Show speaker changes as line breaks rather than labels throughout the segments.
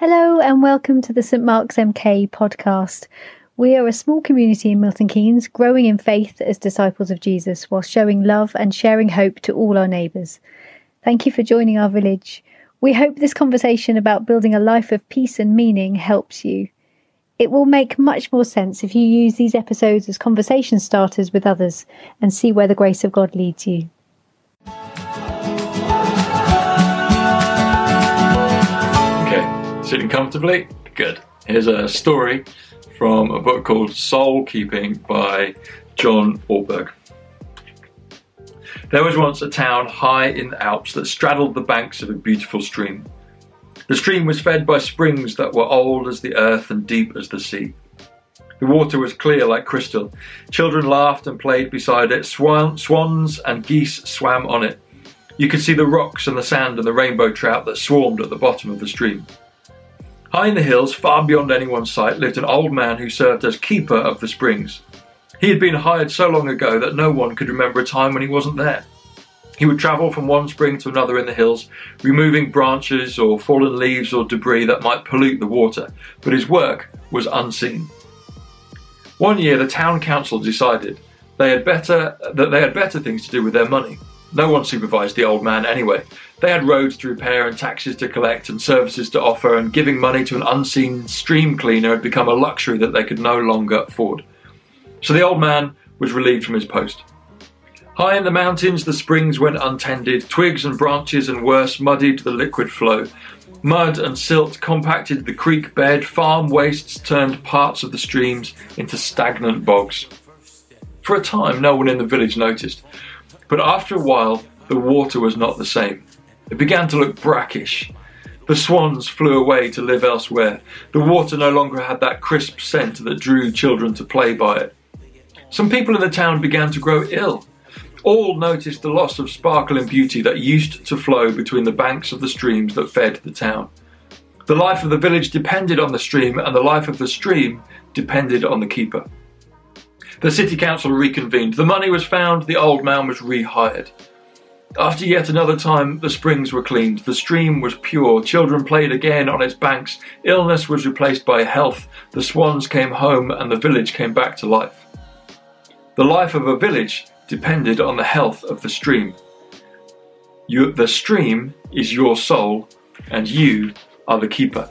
Hello, and welcome to the St Mark's MK podcast. We are a small community in Milton Keynes, growing in faith as disciples of Jesus while showing love and sharing hope to all our neighbours. Thank you for joining our village. We hope this conversation about building a life of peace and meaning helps you. It will make much more sense if you use these episodes as conversation starters with others and see where the grace of God leads you.
Sitting comfortably? Good. Here's a story from a book called Soul Keeping by John Ortberg. There was once a town high in the Alps that straddled the banks of a beautiful stream. The stream was fed by springs that were old as the earth and deep as the sea. The water was clear like crystal. Children laughed and played beside it. Swan, swans and geese swam on it. You could see the rocks and the sand and the rainbow trout that swarmed at the bottom of the stream. High in the hills, far beyond anyone's sight, lived an old man who served as keeper of the springs. He had been hired so long ago that no one could remember a time when he wasn't there. He would travel from one spring to another in the hills, removing branches or fallen leaves or debris that might pollute the water, but his work was unseen. One year, the town council decided they had better, that they had better things to do with their money. No one supervised the old man anyway. They had roads to repair and taxes to collect and services to offer, and giving money to an unseen stream cleaner had become a luxury that they could no longer afford. So the old man was relieved from his post. High in the mountains, the springs went untended. Twigs and branches and worse muddied the liquid flow. Mud and silt compacted the creek bed. Farm wastes turned parts of the streams into stagnant bogs. For a time, no one in the village noticed. But after a while, the water was not the same. It began to look brackish. The swans flew away to live elsewhere. The water no longer had that crisp scent that drew children to play by it. Some people in the town began to grow ill. All noticed the loss of sparkle and beauty that used to flow between the banks of the streams that fed the town. The life of the village depended on the stream, and the life of the stream depended on the keeper. The city council reconvened. The money was found, the old man was rehired. After yet another time, the springs were cleaned, the stream was pure, children played again on its banks, illness was replaced by health, the swans came home, and the village came back to life. The life of a village depended on the health of the stream. You, the stream is your soul, and you are the keeper.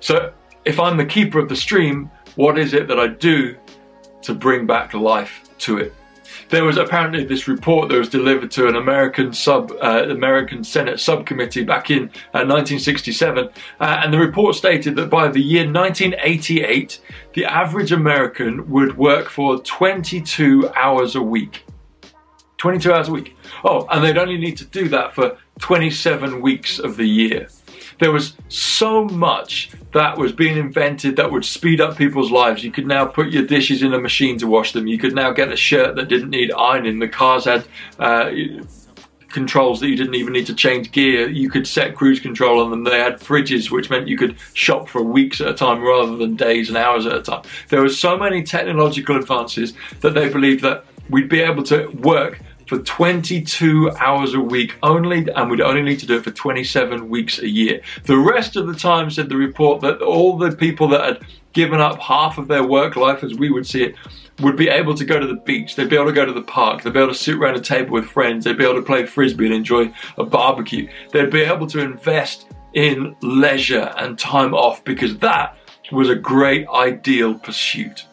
So, if I'm the keeper of the stream, what is it that I do to bring back life to it? There was apparently this report that was delivered to an American sub uh, American Senate subcommittee back in uh, 1967, uh, and the report stated that by the year 1988, the average American would work for 22 hours a week. 22 hours a week. Oh, and they'd only need to do that for 27 weeks of the year. There was so much that was being invented that would speed up people's lives. You could now put your dishes in a machine to wash them. You could now get a shirt that didn't need ironing. The cars had uh, controls that you didn't even need to change gear. You could set cruise control on them. They had fridges, which meant you could shop for weeks at a time rather than days and hours at a time. There were so many technological advances that they believed that we'd be able to work for 22 hours a week only, and we'd only need to do it for 27 weeks a year. The rest of the time, said the report, that all the people that had given up half of their work life, as we would see it, would be able to go to the beach, they'd be able to go to the park, they'd be able to sit around a table with friends, they'd be able to play frisbee and enjoy a barbecue, they'd be able to invest in leisure and time off because that was a great ideal pursuit.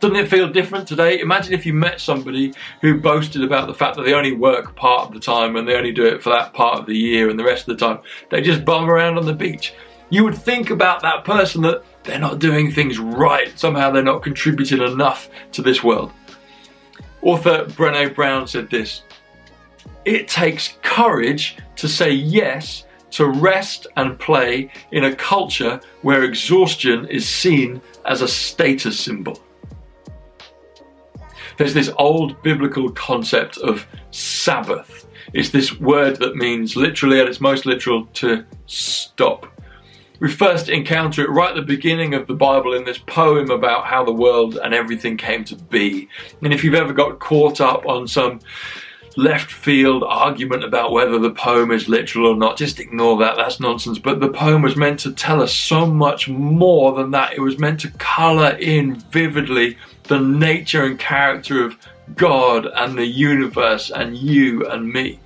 Doesn't it feel different today? Imagine if you met somebody who boasted about the fact that they only work part of the time and they only do it for that part of the year and the rest of the time they just bum around on the beach. You would think about that person that they're not doing things right. Somehow they're not contributing enough to this world. Author Brene Brown said this It takes courage to say yes to rest and play in a culture where exhaustion is seen as a status symbol. There's this old biblical concept of Sabbath. It's this word that means literally, at its most literal, to stop. We first encounter it right at the beginning of the Bible in this poem about how the world and everything came to be. And if you've ever got caught up on some left field argument about whether the poem is literal or not. Just ignore that, that's nonsense. But the poem was meant to tell us so much more than that. It was meant to colour in vividly the nature and character of God and the universe and you and me.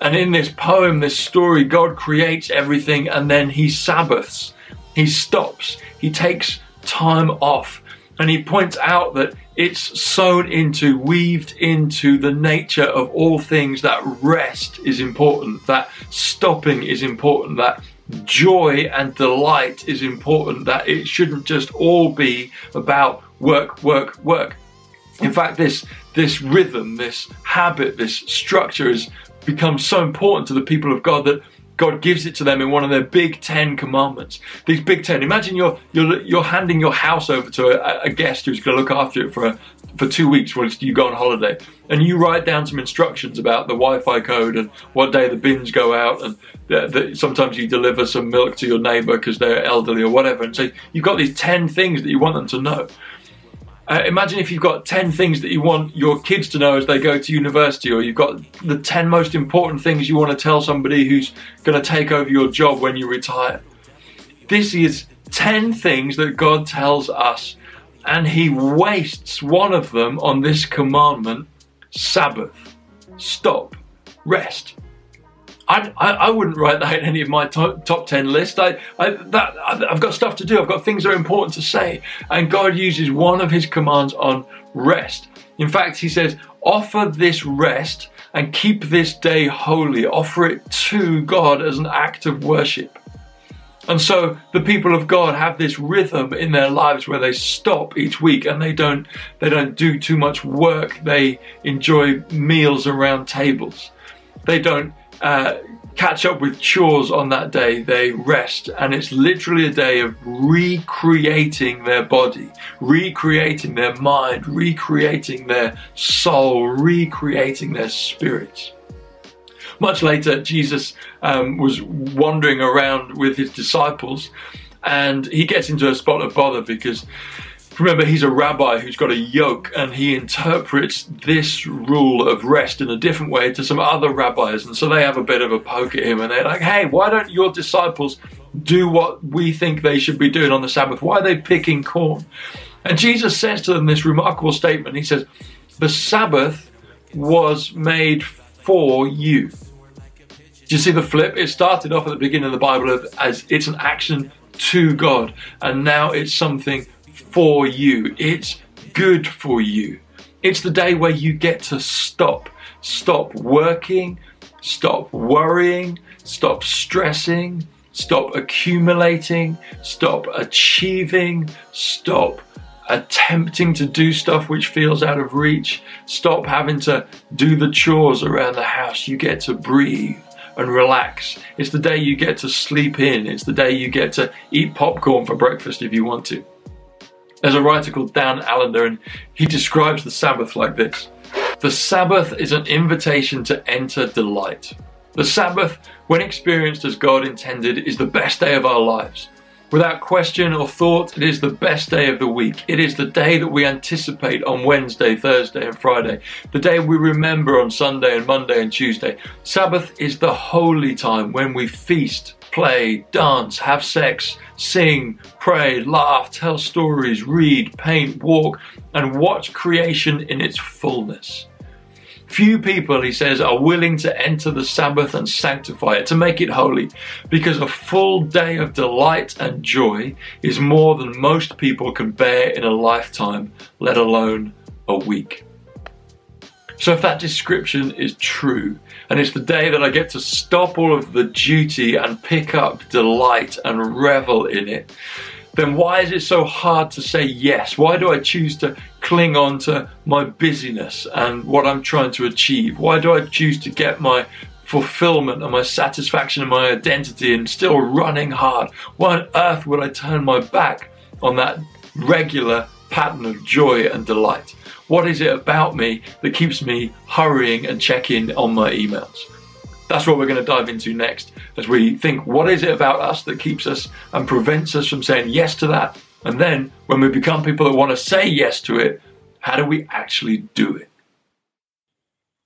And in this poem, this story, God creates everything and then he Sabbaths. He stops. He takes time off. And he points out that it's sewn into, weaved into the nature of all things that rest is important, that stopping is important, that joy and delight is important, that it shouldn't just all be about work, work, work. In fact, this, this rhythm, this habit, this structure has become so important to the people of God that God gives it to them in one of their big ten commandments. These big ten. Imagine you're you're, you're handing your house over to a, a guest who's going to look after it for a, for two weeks whilst you go on holiday, and you write down some instructions about the Wi-Fi code and what day the bins go out, and the, the, sometimes you deliver some milk to your neighbour because they're elderly or whatever, and so you've got these ten things that you want them to know. Uh, imagine if you've got 10 things that you want your kids to know as they go to university, or you've got the 10 most important things you want to tell somebody who's going to take over your job when you retire. This is 10 things that God tells us, and He wastes one of them on this commandment Sabbath. Stop. Rest. I, I, I, wouldn't write that in any of my top, top 10 list. I, I, that, I've got stuff to do. I've got things that are important to say. And God uses one of his commands on rest. In fact, he says, offer this rest and keep this day holy. Offer it to God as an act of worship. And so the people of God have this rhythm in their lives where they stop each week and they don't they don't do too much work. They enjoy meals around tables. They don't uh, catch up with chores on that day, they rest. And it's literally a day of recreating their body, recreating their mind, recreating their soul, recreating their spirit. Much later, Jesus um, was wandering around with his disciples and he gets into a spot of bother because Remember, he's a rabbi who's got a yoke and he interprets this rule of rest in a different way to some other rabbis. And so they have a bit of a poke at him and they're like, hey, why don't your disciples do what we think they should be doing on the Sabbath? Why are they picking corn? And Jesus says to them this remarkable statement He says, The Sabbath was made for you. Do you see the flip? It started off at the beginning of the Bible as it's an action to God, and now it's something for you. It's good for you. It's the day where you get to stop. Stop working, stop worrying, stop stressing, stop accumulating, stop achieving, stop attempting to do stuff which feels out of reach, stop having to do the chores around the house. You get to breathe and relax. It's the day you get to sleep in. It's the day you get to eat popcorn for breakfast if you want to. There's a writer called Dan Allender, and he describes the Sabbath like this The Sabbath is an invitation to enter delight. The Sabbath, when experienced as God intended, is the best day of our lives. Without question or thought, it is the best day of the week. It is the day that we anticipate on Wednesday, Thursday, and Friday. The day we remember on Sunday and Monday and Tuesday. Sabbath is the holy time when we feast, play, dance, have sex, sing, pray, laugh, tell stories, read, paint, walk, and watch creation in its fullness. Few people, he says, are willing to enter the Sabbath and sanctify it, to make it holy, because a full day of delight and joy is more than most people can bear in a lifetime, let alone a week. So, if that description is true, and it's the day that I get to stop all of the duty and pick up delight and revel in it, then why is it so hard to say yes? Why do I choose to cling on to my busyness and what I'm trying to achieve? Why do I choose to get my fulfillment and my satisfaction and my identity and still running hard? Why on earth would I turn my back on that regular pattern of joy and delight. What is it about me that keeps me hurrying and checking on my emails? That's what we're going to dive into next as we think what is it about us that keeps us and prevents us from saying yes to that? And then when we become people that want to say yes to it, how do we actually do it?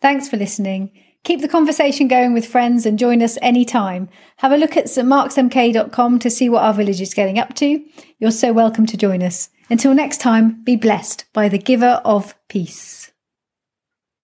Thanks for listening. Keep the conversation going with friends and join us anytime. Have a look at stmarksmk.com to see what our village is getting up to. You're so welcome to join us. Until next time, be blessed by the giver of peace.